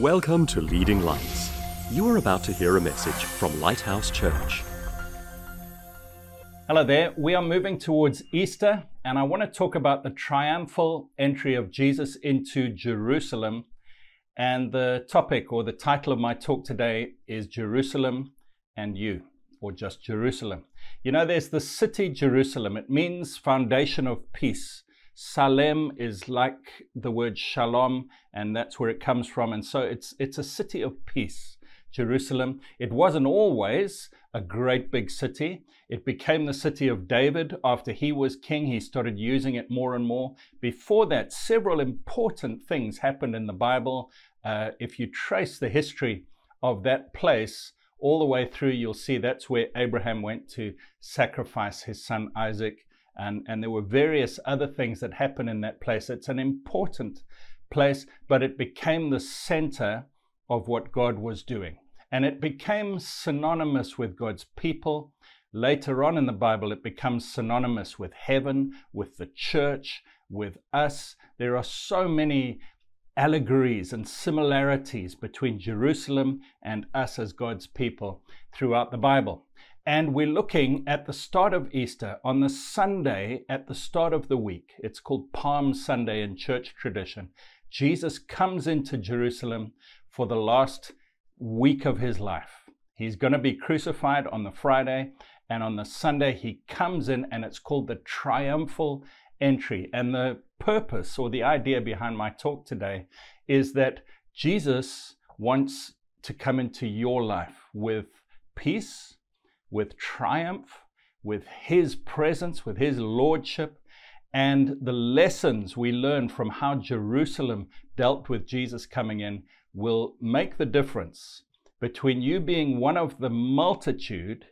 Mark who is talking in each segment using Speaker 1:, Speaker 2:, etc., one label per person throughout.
Speaker 1: Welcome to Leading Lights. You are about to hear a message from Lighthouse Church.
Speaker 2: Hello there. We are moving towards Easter, and I want to talk about the triumphal entry of Jesus into Jerusalem. And the topic or the title of my talk today is Jerusalem and You, or just Jerusalem. You know, there's the city Jerusalem, it means foundation of peace. Salem is like the word shalom, and that's where it comes from. And so it's, it's a city of peace, Jerusalem. It wasn't always a great big city. It became the city of David after he was king. He started using it more and more. Before that, several important things happened in the Bible. Uh, if you trace the history of that place, all the way through, you'll see that's where Abraham went to sacrifice his son Isaac and, and there were various other things that happened in that place. It's an important place, but it became the center of what God was doing. And it became synonymous with God's people. Later on in the Bible, it becomes synonymous with heaven, with the church, with us. There are so many allegories and similarities between Jerusalem and us as God's people throughout the Bible. And we're looking at the start of Easter on the Sunday at the start of the week. It's called Palm Sunday in church tradition. Jesus comes into Jerusalem for the last week of his life. He's going to be crucified on the Friday, and on the Sunday, he comes in, and it's called the triumphal entry. And the purpose or the idea behind my talk today is that Jesus wants to come into your life with peace with triumph, with His presence, with His lordship, and the lessons we learn from how Jerusalem dealt with Jesus coming in will make the difference between you being one of the multitude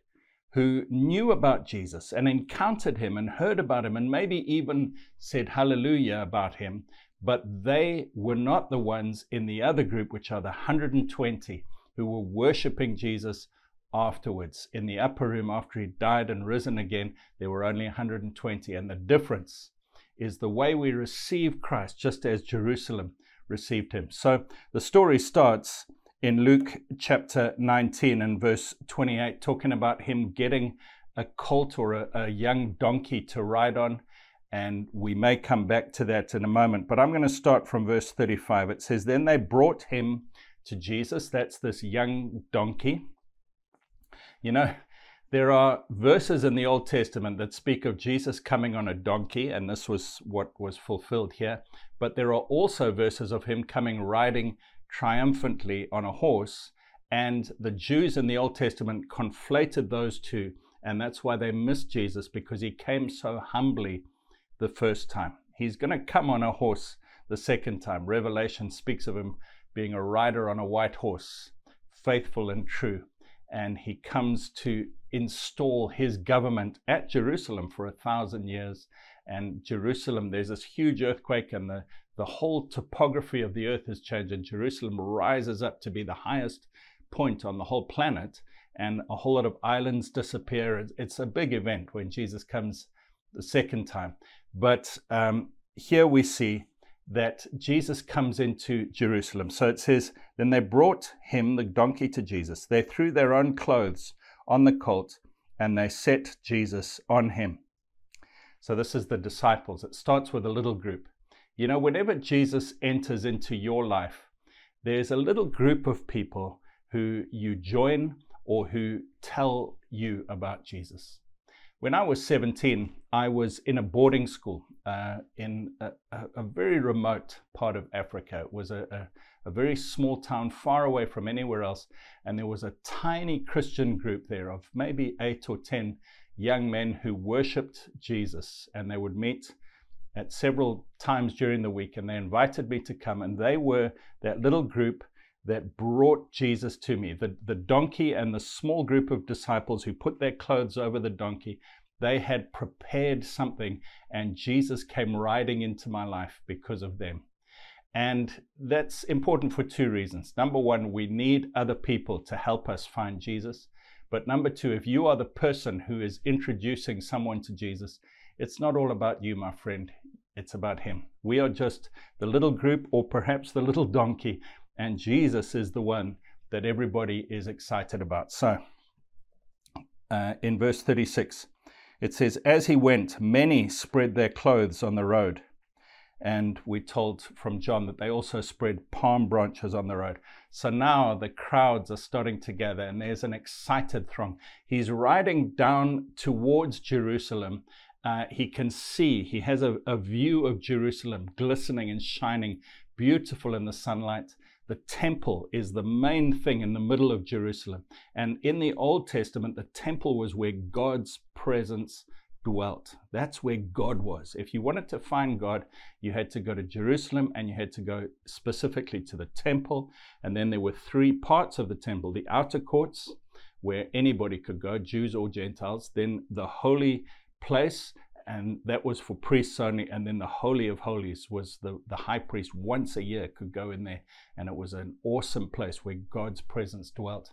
Speaker 2: who knew about Jesus and encountered him and heard about him and maybe even said hallelujah about him, but they were not the ones in the other group, which are the 120 who were worshiping Jesus afterwards. In the upper room, after he died and risen again, there were only 120. And the difference is the way we receive Christ, just as Jerusalem received him. So the story starts in Luke chapter 19 and verse 28, talking about him getting a colt or a, a young donkey to ride on. And we may come back to that in a moment. But I'm going to start from verse 35. It says, Then they brought him to Jesus. That's this young donkey. You know, there are verses in the Old Testament that speak of Jesus coming on a donkey, and this was what was fulfilled here. But there are also verses of him coming riding triumphantly on a horse, and the Jews in the Old Testament conflated those two, and that's why they missed Jesus because he came so humbly the first time. He's going to come on a horse the second time. Revelation speaks of him being a rider on a white horse, faithful and true and he comes to install his government at Jerusalem for a thousand years. And Jerusalem, there's this huge earthquake, and the, the whole topography of the earth has changed, and Jerusalem rises up to be the highest point on the whole planet, and a whole lot of islands disappear. It's a big event when Jesus comes the second time. But um, here we see that Jesus comes into Jerusalem. So it says, Then they brought him, the donkey, to Jesus. They threw their own clothes on the colt and they set Jesus on him. So this is the disciples. It starts with a little group. You know, whenever Jesus enters into your life, there's a little group of people who you join or who tell you about Jesus. When I was 17, I was in a boarding school uh, in a, a, very remote part of Africa. It was a, a, a, very small town far away from anywhere else. And there was a tiny Christian group there of maybe eight or 10 young men who worshiped Jesus. And they would meet at several times during the week. And they invited me to come. And they were that little group that brought Jesus to me. The, the donkey and the small group of disciples who put their clothes over the donkey, they had prepared something, and Jesus came riding into my life because of them. And that's important for two reasons. Number one, we need other people to help us find Jesus. But number two, if you are the person who is introducing someone to Jesus, it's not all about you, my friend. It's about Him. We are just the little group, or perhaps the little donkey, and Jesus is the one that everybody is excited about. So, uh, in verse 36, it says, As he went, many spread their clothes on the road. And we're told from John that they also spread palm branches on the road. So now the crowds are starting to gather and there's an excited throng. He's riding down towards Jerusalem. Uh, he can see, he has a, a view of Jerusalem glistening and shining, beautiful in the sunlight. The temple is the main thing in the middle of Jerusalem. And in the Old Testament, the temple was where God's presence dwelt. That's where God was. If you wanted to find God, you had to go to Jerusalem and you had to go specifically to the temple. And then there were three parts of the temple the outer courts, where anybody could go, Jews or Gentiles, then the holy place. And that was for priests only. And then the Holy of Holies was the, the high priest once a year could go in there. And it was an awesome place where God's presence dwelt.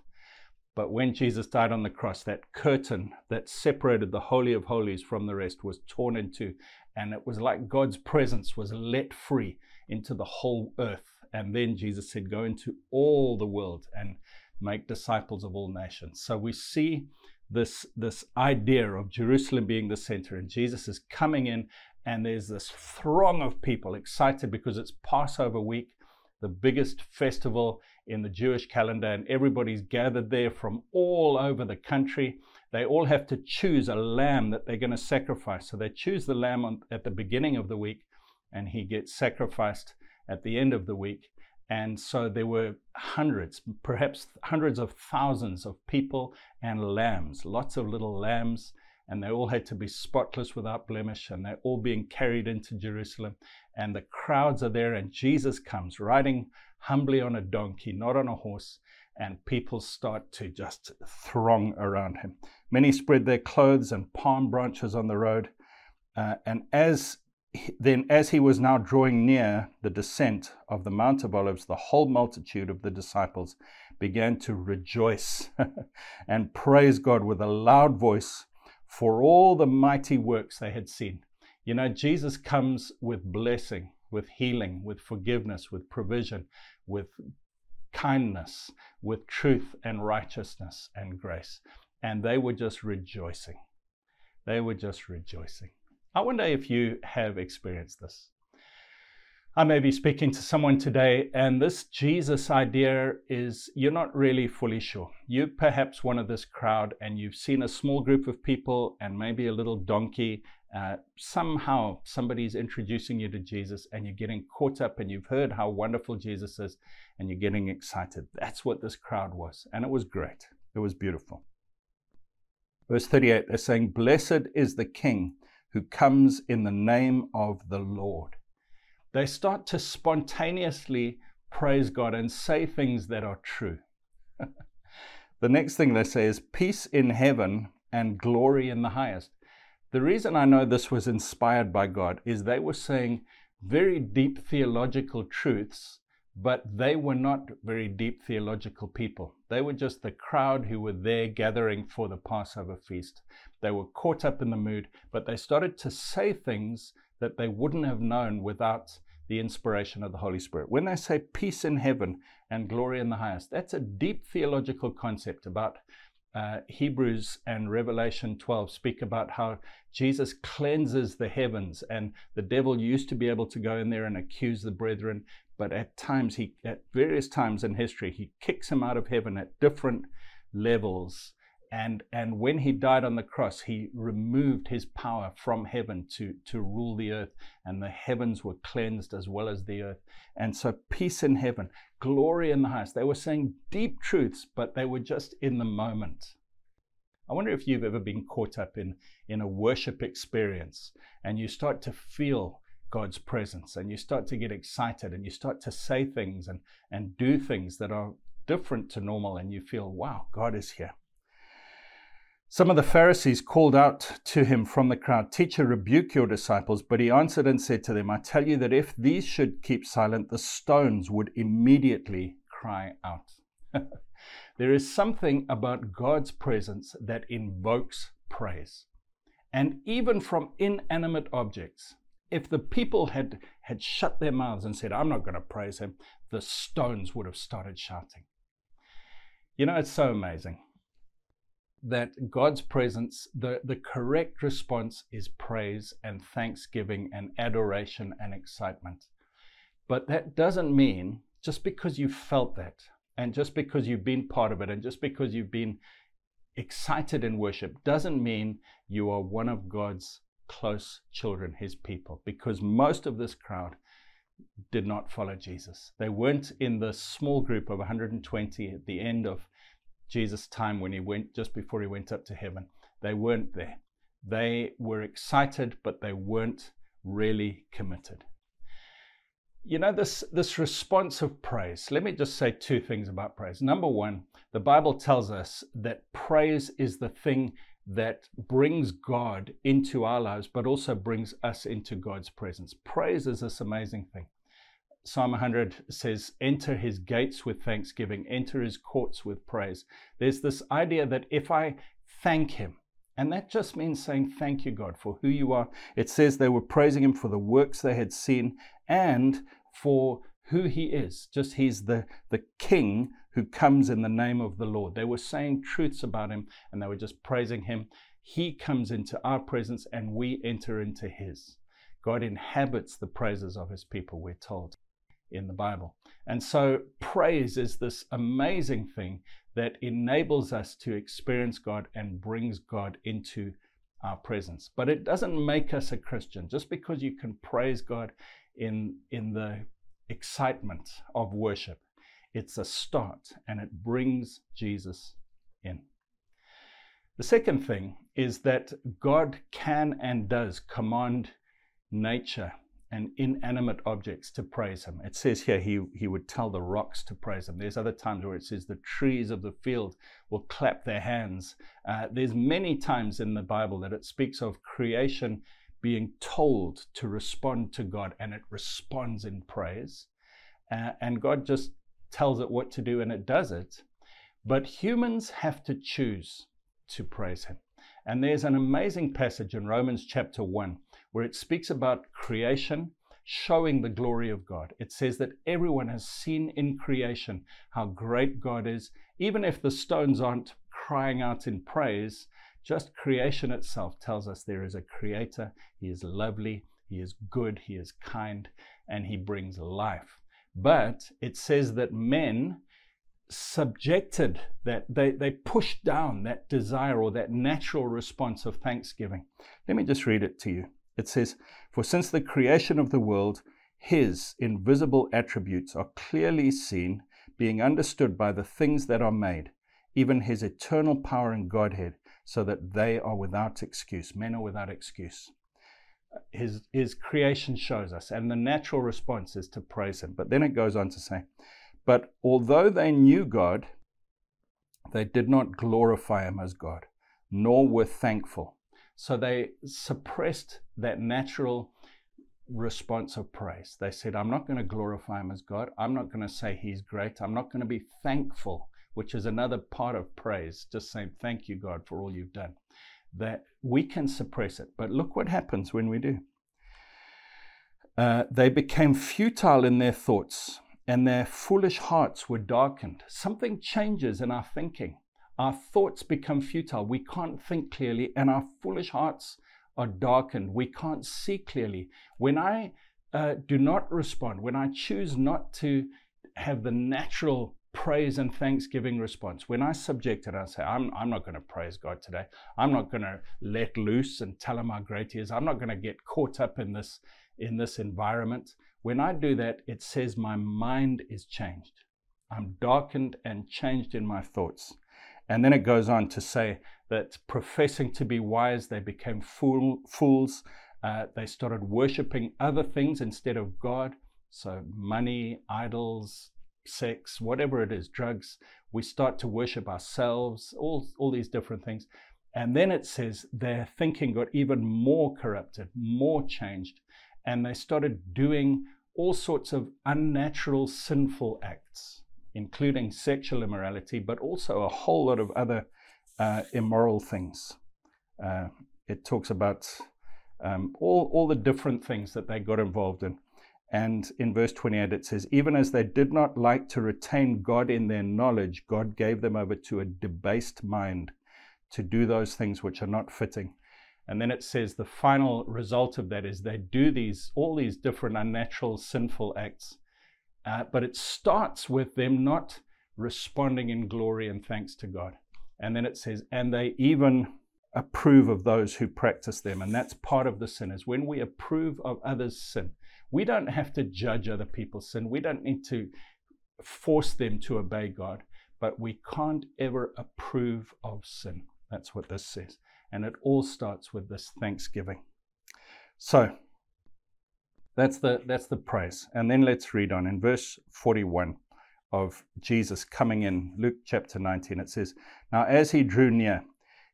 Speaker 2: But when Jesus died on the cross, that curtain that separated the Holy of Holies from the rest was torn in two. And it was like God's presence was let free into the whole earth. And then Jesus said, Go into all the world and make disciples of all nations. So we see this, this idea of Jerusalem being the center, and Jesus is coming in, and there's this throng of people excited because it's Passover week, the biggest festival in the Jewish calendar, and everybody's gathered there from all over the country. They all have to choose a lamb that they're going to sacrifice. So they choose the lamb on, at the beginning of the week, and he gets sacrificed at the end of the week. And so there were hundreds, perhaps hundreds of thousands of people and lambs, lots of little lambs, and they all had to be spotless without blemish, and they're all being carried into Jerusalem. And the crowds are there, and Jesus comes riding humbly on a donkey, not on a horse, and people start to just throng around him. Many spread their clothes and palm branches on the road. Uh, and as then, as he was now drawing near the descent of the Mount of Olives, the whole multitude of the disciples began to rejoice and praise God with a loud voice for all the mighty works they had seen. You know, Jesus comes with blessing with healing, with forgiveness, with provision, with kindness, with truth and righteousness and grace. And they were just rejoicing. They were just rejoicing. I wonder if you have experienced this. I may be speaking to someone today, and this Jesus idea is you're not really fully sure. You're perhaps one of this crowd, and you've seen a small group of people and maybe a little donkey, uh, somehow somebody's introducing you to Jesus and you're getting caught up and you've heard how wonderful Jesus is and you're getting excited. That's what this crowd was. And it was great. It was beautiful. Verse 38, they're saying, Blessed is the King who comes in the name of the Lord. They start to spontaneously praise God and say things that are true. the next thing they say is, Peace in heaven and glory in the highest. The reason I know this was inspired by God is they were saying very deep theological truths, but they were not very deep theological people. They were just the crowd who were there gathering for the Passover feast. They were caught up in the mood, but they started to say things that they wouldn't have known without the inspiration of the Holy Spirit. When they say peace in heaven and glory in the highest, that's a deep theological concept about uh, Hebrews and Revelation 12 speak about how Jesus cleanses the heavens, and the devil used to be able to go in there and accuse the brethren, but at times he, at various times in history, he kicks him out of heaven at different levels. And and when he died on the cross he removed his power from heaven to to rule the earth and the heavens were cleansed as well as the earth. And so peace in heaven glory in the highest. They were saying deep truths but they were just in the moment. I wonder if you've ever been caught up in in a worship experience and you start to feel God's presence and you start to get excited and you start to say things and and do things that are different to normal and you feel wow God is here some of the Pharisees called out to him from the crowd, Teacher, rebuke your disciples. But he answered and said to them, I tell you that if these should keep silent, the stones would immediately cry out. there is something about God's presence that invokes praise. And even from inanimate objects, if the people had, had shut their mouths and said, I'm not going to praise him, the stones would have started shouting. You know, it's so amazing that God's presence, the, the correct response is praise and thanksgiving and adoration and excitement. But that doesn't mean just because you felt that and just because you've been part of it and just because you've been excited in worship doesn't mean you are one of God's close children, his people, because most of this crowd did not follow Jesus. They weren't in the small group of 120 at the end of Jesus' time when he went just before he went up to heaven. They weren't there. They were excited, but they weren't really committed. You know, this, this response of praise, let me just say two things about praise. Number one, the Bible tells us that praise is the thing that brings God into our lives, but also brings us into God's presence. Praise is this amazing thing. Psalm 100 says, Enter his gates with thanksgiving, enter his courts with praise. There's this idea that if I thank him, and that just means saying, Thank you, God, for who you are. It says they were praising him for the works they had seen and for who he is. Just he's the, the king who comes in the name of the Lord. They were saying truths about him and they were just praising him. He comes into our presence and we enter into his. God inhabits the praises of his people, we're told in the Bible. And so praise is this amazing thing that enables us to experience God and brings God into our presence. But it doesn't make us a Christian. Just because you can praise God in, in the excitement of worship it's a start and it brings Jesus in. The second thing is that God can and does command nature and inanimate objects to praise him. It says here he, he would tell the rocks to praise him. There's other times where it says the trees of the field will clap their hands. Uh, there's many times in the Bible that it speaks of creation being told to respond to God and it responds in praise. Uh, and God just tells it what to do and it does it. But humans have to choose to praise Him. And there's an amazing passage in Romans chapter 1 where it speaks about creation showing the glory of God. It says that everyone has seen in creation how great God is. Even if the stones aren't crying out in praise, just creation itself tells us there is a creator. He is lovely, he is good, he is kind, and he brings life. But it says that men subjected that they, they pushed down that desire or that natural response of thanksgiving. Let me just read it to you. It says, For since the creation of the world, his invisible attributes are clearly seen, being understood by the things that are made, even his eternal power and Godhead, so that they are without excuse. Men are without excuse his, his creation shows us, and the natural response is to praise him. But then it goes on to say, But although they knew God, they did not glorify him as God, nor were thankful. So they suppressed that natural response of praise. They said, I'm not going to glorify him as God. I'm not going to say he's great. I'm not going to be thankful, which is another part of praise, just saying, Thank you, God, for all you've done that we can suppress it. But look what happens when we do. Uh, they became futile in their thoughts, and their foolish hearts were darkened. Something changes in our thinking. Our thoughts become futile. We can't think clearly, and our foolish hearts are darkened. We can't see clearly. When I uh, do not respond, when I choose not to have the natural praise and thanksgiving response. When I subject it, I say, I'm, I'm not going to praise God today. I'm not going to let loose and tell him how great he is. I'm not going to get caught up in this, in this environment. When I do that, it says my mind is changed. I'm darkened and changed in my thoughts. And then it goes on to say that professing to be wise, they became fool, fools. Uh, they started worshiping other things instead of God. So, money, idols, sex, whatever it is, drugs, we start to worship ourselves, all, all these different things. And then it says their thinking got even more corrupted, more changed, and they started doing all sorts of unnatural, sinful acts, including sexual immorality, but also a whole lot of other uh, immoral things. Uh, it talks about um, all, all the different things that they got involved in. And in verse 28, it says, Even as they did not like to retain God in their knowledge, God gave them over to a debased mind to do those things which are not fitting. And then it says the final result of that is they do these, all these different unnatural, sinful acts. Uh, but it starts with them not responding in glory and thanks to God. And then it says, and they even approve of those who practice them. And that's part of the sin, is when we approve of others' sin. We don't have to judge other people's sin. We don't need to force them to obey God, but we can't ever approve of sin. That's what this says. And it all starts with this thanksgiving. So that's the that's the praise. And then let's read on in verse 41 of Jesus coming in, Luke chapter 19. It says, Now as he drew near,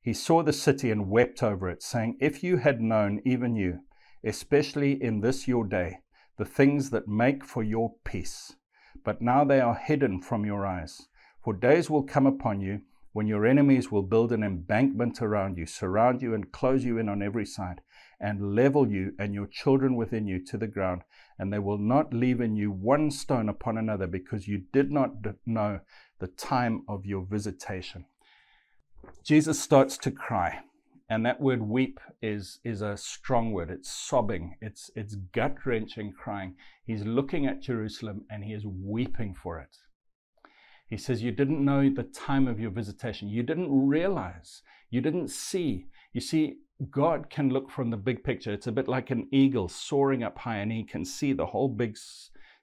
Speaker 2: he saw the city and wept over it, saying, If you had known, even you, especially in this your day, the things that make for your peace, but now they are hidden from your eyes. For days will come upon you when your enemies will build an embankment around you, surround you, and close you in on every side, and level you and your children within you to the ground, and they will not leave in you one stone upon another, because you did not know the time of your visitation. Jesus starts to cry. And that word weep is, is a strong word. It's sobbing, it's, it's gut wrenching crying. He's looking at Jerusalem and he is weeping for it. He says, You didn't know the time of your visitation. You didn't realize. You didn't see. You see, God can look from the big picture. It's a bit like an eagle soaring up high, and he can see the whole big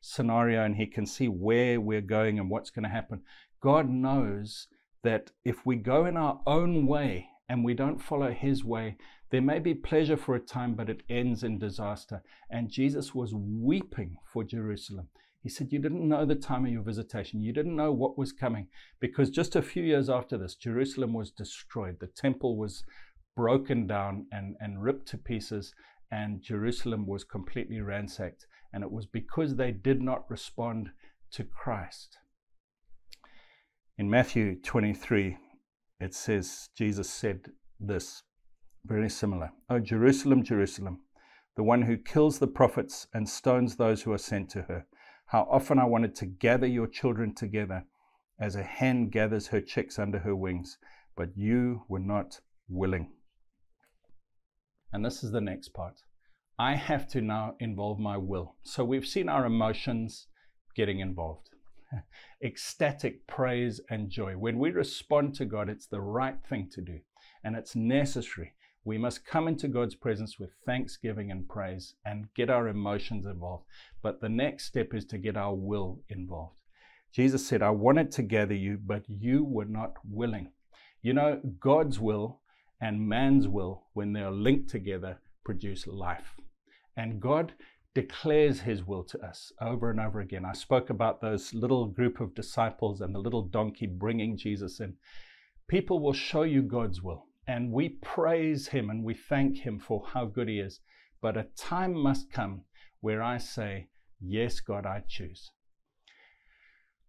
Speaker 2: scenario and he can see where we're going and what's going to happen. God knows that if we go in our own way and we don't follow his way, there may be pleasure for a time, but it ends in disaster. And Jesus was weeping for Jerusalem. He said, You didn't know the time of your visitation. You didn't know what was coming. Because just a few years after this, Jerusalem was destroyed. The temple was broken down and, and ripped to pieces, and Jerusalem was completely ransacked. And it was because they did not respond to Christ. In Matthew 23, it says, Jesus said this, very similar. Oh, Jerusalem, Jerusalem, the one who kills the prophets and stones those who are sent to her. How often I wanted to gather your children together as a hen gathers her chicks under her wings, but you were not willing. And this is the next part. I have to now involve my will. So we've seen our emotions getting involved. Ecstatic praise and joy. When we respond to God, it's the right thing to do and it's necessary. We must come into God's presence with thanksgiving and praise and get our emotions involved. But the next step is to get our will involved. Jesus said, I wanted to gather you, but you were not willing. You know, God's will and man's will, when they are linked together, produce life. And God declares his will to us over and over again. I spoke about those little group of disciples and the little donkey bringing Jesus in. People will show you God's will and we praise Him and we thank Him for how good He is. But a time must come where I say, Yes, God, I choose.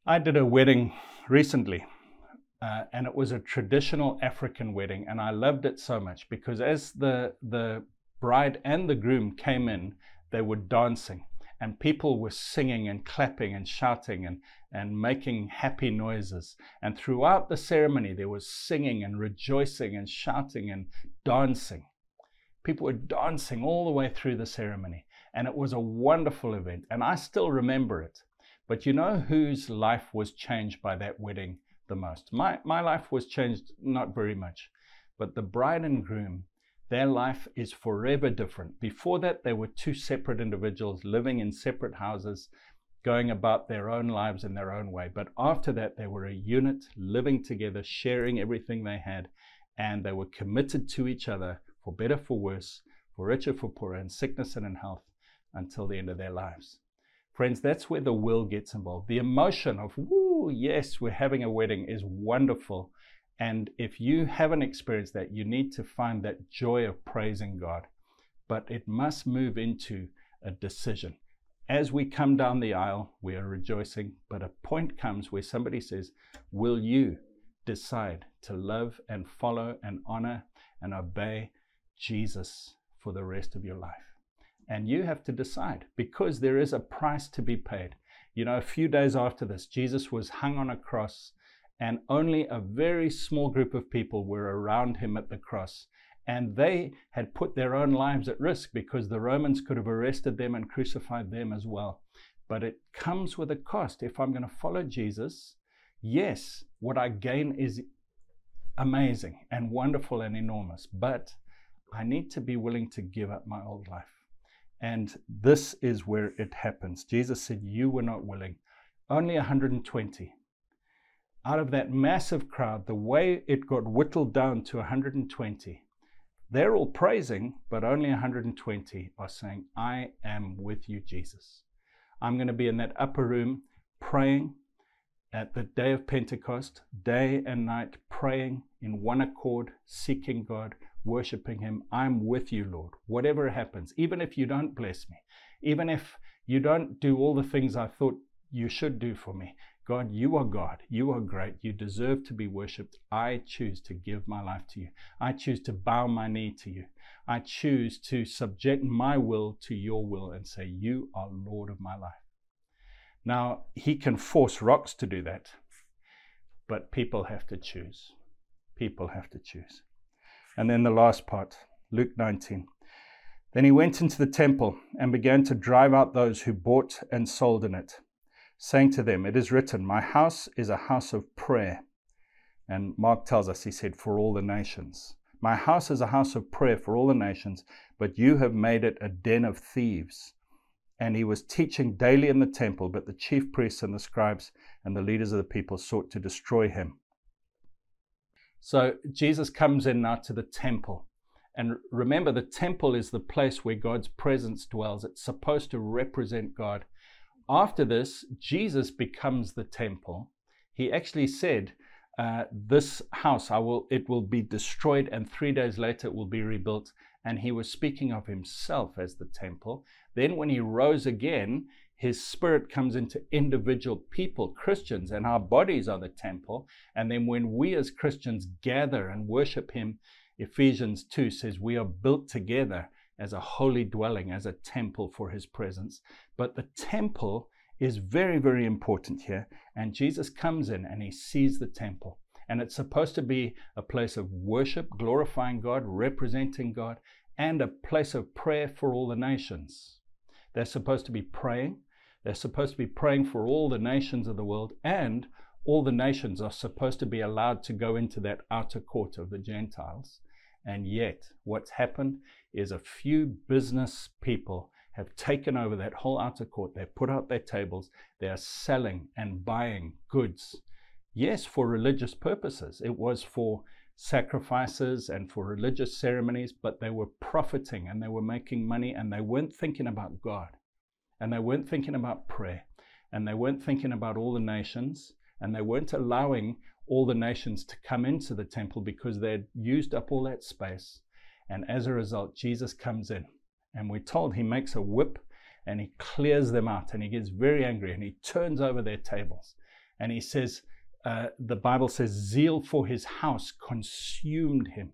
Speaker 2: I did a wedding recently, uh, and it was a traditional African wedding, and I loved it so much because as the, the bride and the groom came in, they were dancing and people were singing and clapping and shouting and, and making happy noises. And throughout the ceremony, there was singing and rejoicing and shouting and dancing. People were dancing all the way through the ceremony, and it was a wonderful event. And I still remember it. But you know whose life was changed by that wedding the most? My, my life was changed not very much, but the bride and groom their life is forever different. Before that, they were two separate individuals living in separate houses, going about their own lives in their own way. But after that, they were a unit, living together, sharing everything they had, and they were committed to each other for better, for worse, for richer, for poorer, in sickness and in health until the end of their lives. Friends, that's where the will gets involved. The emotion of, woo, yes, we're having a wedding is wonderful and if you haven't experienced that, you need to find that joy of praising God. But it must move into a decision. As we come down the aisle, we are rejoicing, but a point comes where somebody says, Will you decide to love and follow and honor and obey Jesus for the rest of your life. And you have to decide because there is a price to be paid. You know, a few days after this, Jesus was hung on a cross, and only a very small group of people were around him at the cross. And they had put their own lives at risk because the Romans could have arrested them and crucified them as well. But it comes with a cost. If I'm going to follow Jesus, yes, what I gain is amazing and wonderful and enormous, but I need to be willing to give up my old life. And this is where it happens. Jesus said, You were not willing. Only 120. Out of that massive crowd, the way it got whittled down to 120, they're all praising, but only 120 are saying, I am with you, Jesus. I'm going to be in that upper room praying at the day of Pentecost, day and night, praying in one accord, seeking God, worshiping Him. I'm with you, Lord. Whatever happens, even if you don't bless me, even if you don't do all the things I thought you should do for me, God, you are God. You are great. You deserve to be worshiped. I choose to give my life to you. I choose to bow my knee to you. I choose to subject my will to your will and say, You are Lord of my life. Now, he can force rocks to do that, but people have to choose. People have to choose. And then the last part, Luke 19. Then he went into the temple and began to drive out those who bought and sold in it, saying to them, It is written, My house is a house of prayer. And Mark tells us, he said, For all the nations. My house is a house of prayer for all the nations, but you have made it a den of thieves. And he was teaching daily in the temple, but the chief priests and the scribes and the leaders of the people sought to destroy him. So Jesus comes in now to the temple. And remember, the temple is the place where God's presence dwells. It's supposed to represent God. After this, Jesus becomes the temple. He actually said, uh, "This house, I will, it will be destroyed, and three days later it will be rebuilt." And he was speaking of himself as the temple. Then, when he rose again, his spirit comes into individual people, Christians, and our bodies are the temple. And then when we as Christians gather and worship him, Ephesians 2 says we are built together as a holy dwelling, as a temple for his presence. But the temple is very, very important here. And Jesus comes in and he sees the temple. And it's supposed to be a place of worship, glorifying God, representing God, and a place of prayer for all the nations. They're supposed to be praying, they're supposed to be praying for all the nations of the world, and all the nations are supposed to be allowed to go into that outer court of the Gentiles. And yet, what's happened is a few business people have taken over that whole outer court. They've put out their tables. They are selling and buying goods. Yes, for religious purposes. It was for sacrifices and for religious ceremonies, but they were profiting and they were making money and they weren't thinking about God and they weren't thinking about prayer, and they weren't thinking about all the nations, and they weren't allowing all the nations to come into the temple because they'd used up all that space. And as a result, Jesus comes in, and we're told he makes a whip and he clears them out, and he gets very angry and he turns over their tables. And he says, uh, the Bible says, zeal for his house consumed him.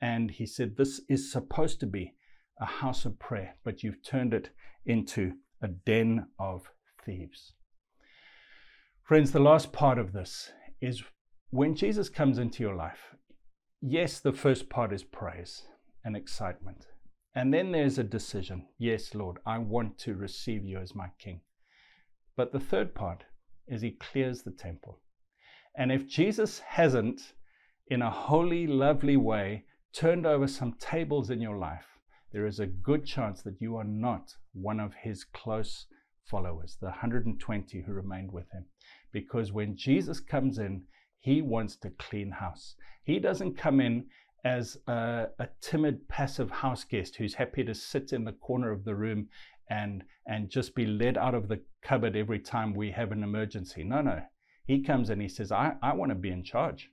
Speaker 2: And he said, This is supposed to be a house of prayer, but you've turned it into a den of thieves. Friends, the last part of this is when Jesus comes into your life, yes, the first part is praise and excitement. And then there's a decision. Yes, Lord, I want to receive you as my king. But the third part is he clears the temple. And if Jesus hasn't, in a holy, lovely way, turned over some tables in your life, there is a good chance that you are not one of his close followers, the 120 who remained with him. Because when Jesus comes in, he wants to clean house. He doesn't come in as a, a, timid, passive house guest who's happy to sit in the corner of the room and, and just be led out of the cupboard every time we have an emergency. No, no. He comes and he says, I, I want to be in charge.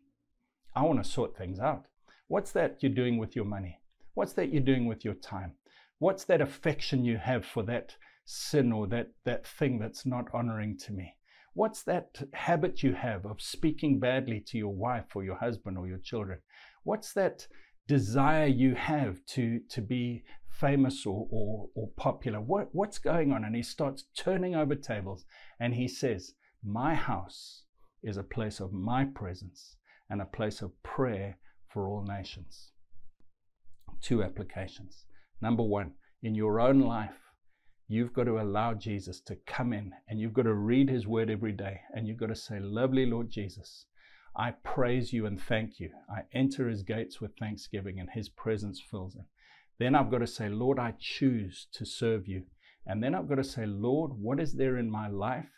Speaker 2: I want to sort things out. What's that you're doing with your money? What's that you're doing with your time? What's that affection you have for that sin or that, that thing that's not honoring to me? What's that habit you have of speaking badly to your wife or your husband or your children? What's that desire you have to, to be famous or, or, or popular. What, what's going on? And he starts turning over tables and he says, My house is a place of my presence and a place of prayer for all nations. Two applications. Number one, in your own life, you've got to allow Jesus to come in and you've got to read his word every day and you've got to say, Lovely Lord Jesus, I praise you and thank you. I enter his gates with thanksgiving and his presence fills them. Then I've got to say, Lord, I choose to serve you. And then I've got to say, Lord, what is there in my life,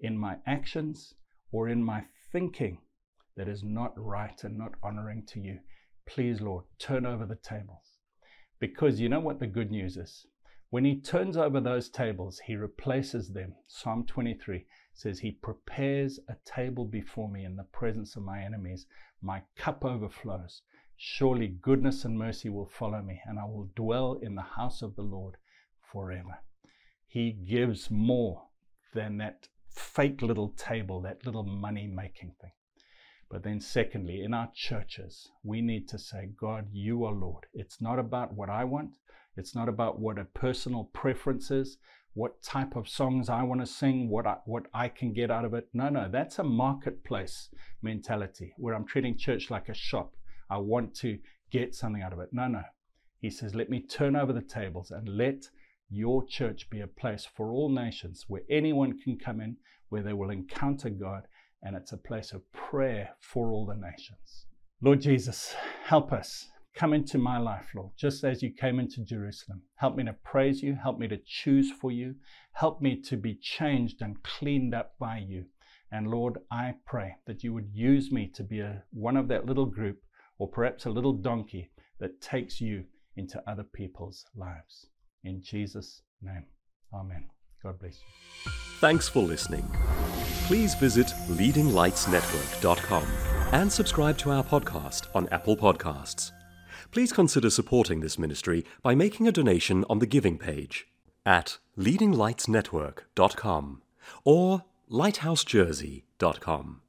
Speaker 2: in my actions, or in my thinking that is not right and not honoring to you? Please, Lord, turn over the tables. Because you know what the good news is? When he turns over those tables, he replaces them. Psalm 23 says, He prepares a table before me in the presence of my enemies. My cup overflows. Surely goodness and mercy will follow me, and I will dwell in the house of the Lord forever. He gives more than that fake little table, that little money making thing. But then, secondly, in our churches, we need to say, God, you are Lord. It's not about what I want, it's not about what a personal preference is, what type of songs I want to sing, what I, what I can get out of it. No, no, that's a marketplace mentality where I'm treating church like a shop I want to get something out of it. No, no. He says, let me turn over the tables and let your church be a place for all nations where anyone can come in, where they will encounter God, and it's a place of prayer for all the nations. Lord Jesus, help us. Come into my life, Lord, just as you came into Jerusalem. Help me to praise you. Help me to choose for you. Help me to be changed and cleaned up by you. And Lord, I pray that you would use me to be a, one of that little group or perhaps a little donkey that takes you into other people's lives. In Jesus' name, Amen. God bless you.
Speaker 1: Thanks for listening. Please visit leadinglightsnetwork.com and subscribe to our podcast on Apple Podcasts. Please consider supporting this ministry by making a donation on the giving page at leadinglightsnetwork.com or lighthousejersey.com.